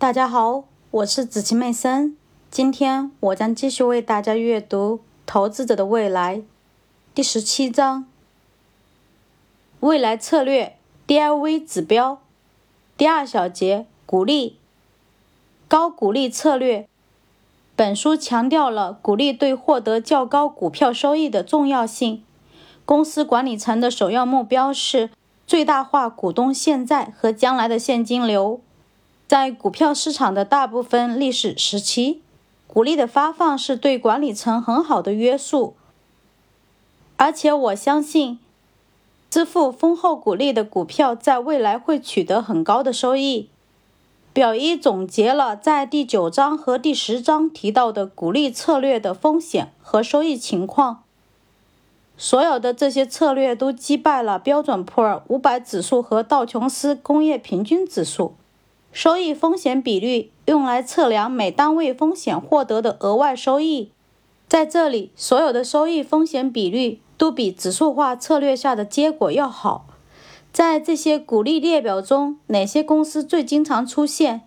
大家好，我是子晴妹森。今天我将继续为大家阅读《投资者的未来》第十七章：未来策略 DIV 指标。第二小节：鼓励高股利策略。本书强调了鼓励对获得较高股票收益的重要性。公司管理层的首要目标是最大化股东现在和将来的现金流。在股票市场的大部分历史时期，鼓励的发放是对管理层很好的约束。而且我相信，支付丰厚股利的股票在未来会取得很高的收益。表一总结了在第九章和第十章提到的鼓励策略的风险和收益情况。所有的这些策略都击败了标准普尔五百指数和道琼斯工业平均指数。收益风险比率用来测量每单位风险获得的额外收益。在这里，所有的收益风险比率都比指数化策略下的结果要好。在这些鼓励列表中，哪些公司最经常出现？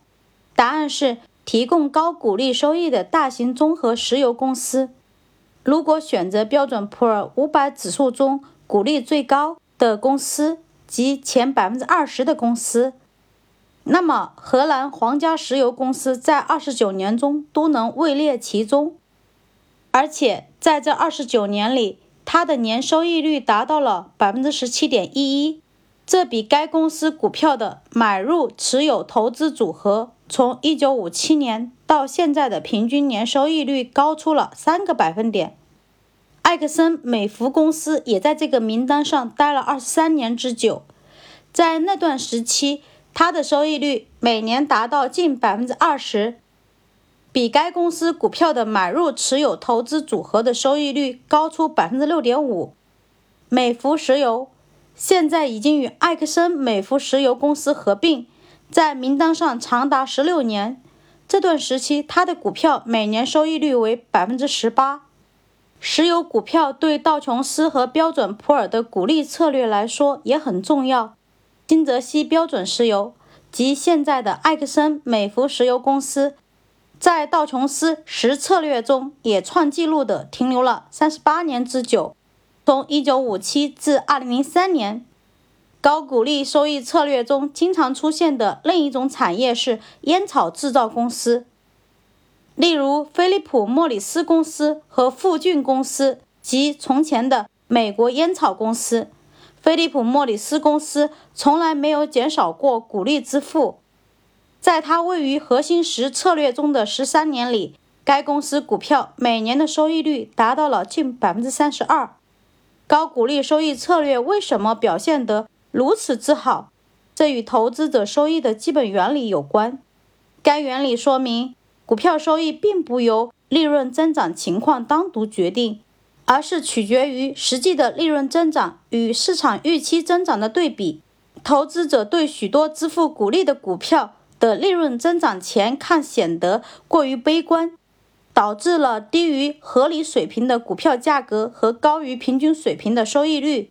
答案是提供高股利收益的大型综合石油公司。如果选择标准普尔五百指数中股利最高的公司及前百分之二十的公司，那么荷兰皇家石油公司在二十九年中都能位列其中。而且在这二十九年里，它的年收益率达到了百分之十七点一一。这比该公司股票的买入持有投资组合从1957年到现在的平均年收益率高出了三个百分点。埃克森美孚公司也在这个名单上待了二十三年之久，在那段时期，它的收益率每年达到近百分之二十，比该公司股票的买入持有投资组合的收益率高出百分之六点五。美孚石油。现在已经与埃克森美孚石油公司合并，在名单上长达十六年。这段时期，它的股票每年收益率为百分之十八。石油股票对道琼斯和标准普尔的股利策略来说也很重要。新泽西标准石油及现在的埃克森美孚石油公司，在道琼斯十策略中也创纪录的停留了三十八年之久。从1957至2003年，高股利收益策略中经常出现的另一种产业是烟草制造公司，例如菲利普莫里斯公司和富俊公司及从前的美国烟草公司。菲利普莫里斯公司从来没有减少过股利支付，在它位于核心十策略中的十三年里，该公司股票每年的收益率达到了近百分之三十二。高股利收益策略为什么表现得如此之好？这与投资者收益的基本原理有关。该原理说明，股票收益并不由利润增长情况单独决定，而是取决于实际的利润增长与市场预期增长的对比。投资者对许多支付股利的股票的利润增长前看显得过于悲观。导致了低于合理水平的股票价格和高于平均水平的收益率。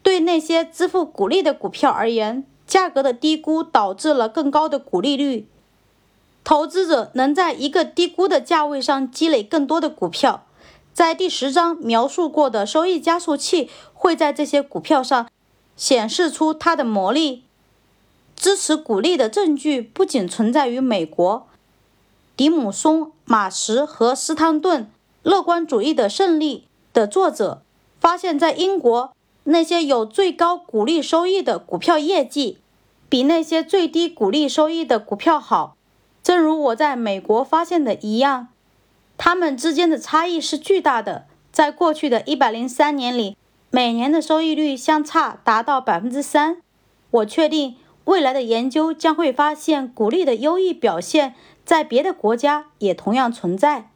对那些支付股利的股票而言，价格的低估导致了更高的股利率。投资者能在一个低估的价位上积累更多的股票。在第十章描述过的收益加速器会在这些股票上显示出它的魔力。支持股利的证据不仅存在于美国。迪姆松、马什和斯汤顿《乐观主义的胜利》的作者发现，在英国那些有最高股利收益的股票业绩比那些最低股利收益的股票好。正如我在美国发现的一样，它们之间的差异是巨大的。在过去的一百零三年里，每年的收益率相差达到百分之三。我确定，未来的研究将会发现鼓励的优异表现。在别的国家也同样存在。